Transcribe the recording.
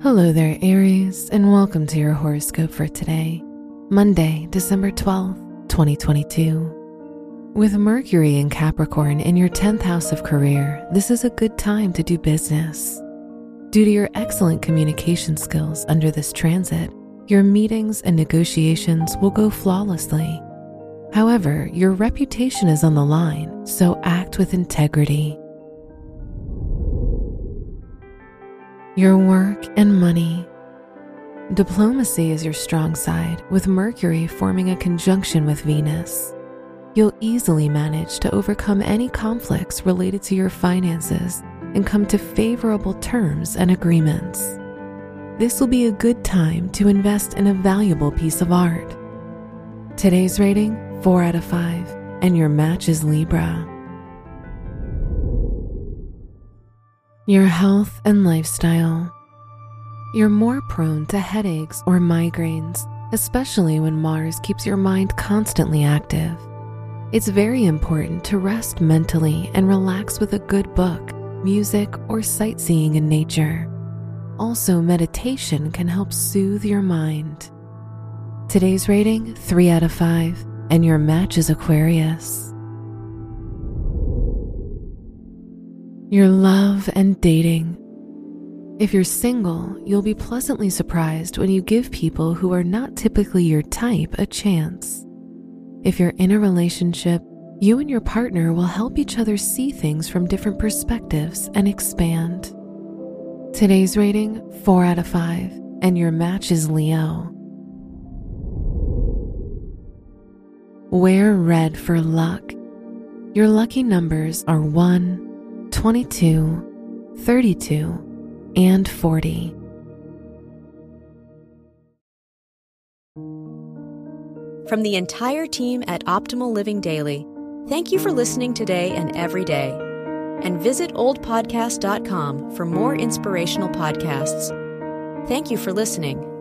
Hello there, Aries, and welcome to your horoscope for today, Monday, December 12th, 2022. With Mercury in Capricorn in your 10th house of career, this is a good time to do business. Due to your excellent communication skills under this transit, your meetings and negotiations will go flawlessly. However, your reputation is on the line, so act with integrity. Your work and money. Diplomacy is your strong side, with Mercury forming a conjunction with Venus. You'll easily manage to overcome any conflicts related to your finances and come to favorable terms and agreements. This will be a good time to invest in a valuable piece of art. Today's rating 4 out of 5, and your match is Libra. Your health and lifestyle. You're more prone to headaches or migraines, especially when Mars keeps your mind constantly active. It's very important to rest mentally and relax with a good book, music, or sightseeing in nature. Also, meditation can help soothe your mind. Today's rating 3 out of 5, and your match is Aquarius. Your love and dating. If you're single, you'll be pleasantly surprised when you give people who are not typically your type a chance. If you're in a relationship, you and your partner will help each other see things from different perspectives and expand. Today's rating 4 out of 5, and your match is Leo. Wear red for luck. Your lucky numbers are 1, 22, 32, and 40. From the entire team at Optimal Living Daily, thank you for listening today and every day. And visit oldpodcast.com for more inspirational podcasts. Thank you for listening.